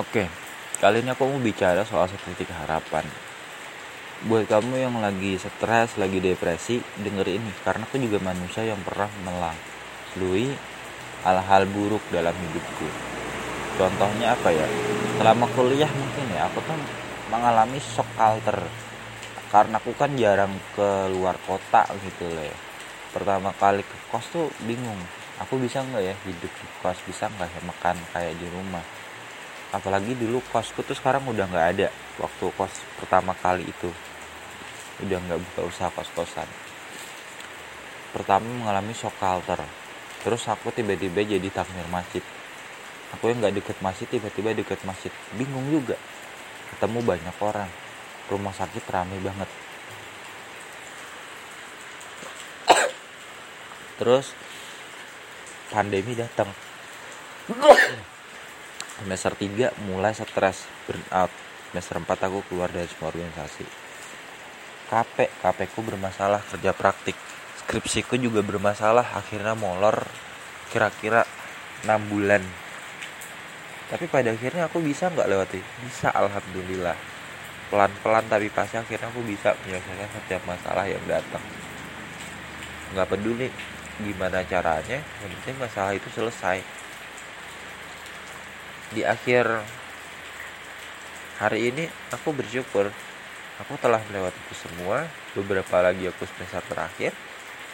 Oke, kali ini aku mau bicara soal titik harapan. Buat kamu yang lagi stres, lagi depresi, denger ini karena aku juga manusia yang pernah melalui hal-hal buruk dalam hidupku. Contohnya apa ya? Selama kuliah mungkin ya, aku tuh mengalami shock culture. Karena aku kan jarang keluar kota gitu loh ya. Pertama kali ke kos tuh bingung. Aku bisa nggak ya hidup di kos? Bisa nggak ya makan kayak di rumah? Apalagi dulu kosku tuh sekarang udah nggak ada. Waktu kos pertama kali itu udah nggak buka usaha kos kosan pertama mengalami shock culture. Terus aku tiba-tiba jadi takmir masjid. Aku yang nggak deket masjid tiba-tiba deket masjid. Bingung juga. Ketemu banyak orang. Rumah sakit ramai banget. Terus pandemi datang semester 3 mulai stres burnout. Semester 4 aku keluar dari semua organisasi. KP KP ku bermasalah kerja praktik. Skripsiku juga bermasalah akhirnya molor kira-kira 6 bulan. Tapi pada akhirnya aku bisa nggak lewati? Bisa alhamdulillah. Pelan-pelan tapi pasti akhirnya aku bisa menyelesaikan setiap masalah yang datang. Nggak peduli gimana caranya yang penting masalah itu selesai di akhir hari ini aku bersyukur. Aku telah melewati itu semua. Beberapa lagi aku semester terakhir.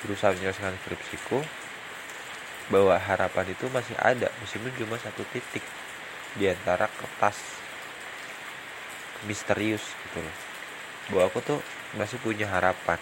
Berusaha menyelesaikan skripsiku. Bahwa harapan itu masih ada meskipun cuma satu titik di antara kertas misterius gitu loh. Bahwa aku tuh masih punya harapan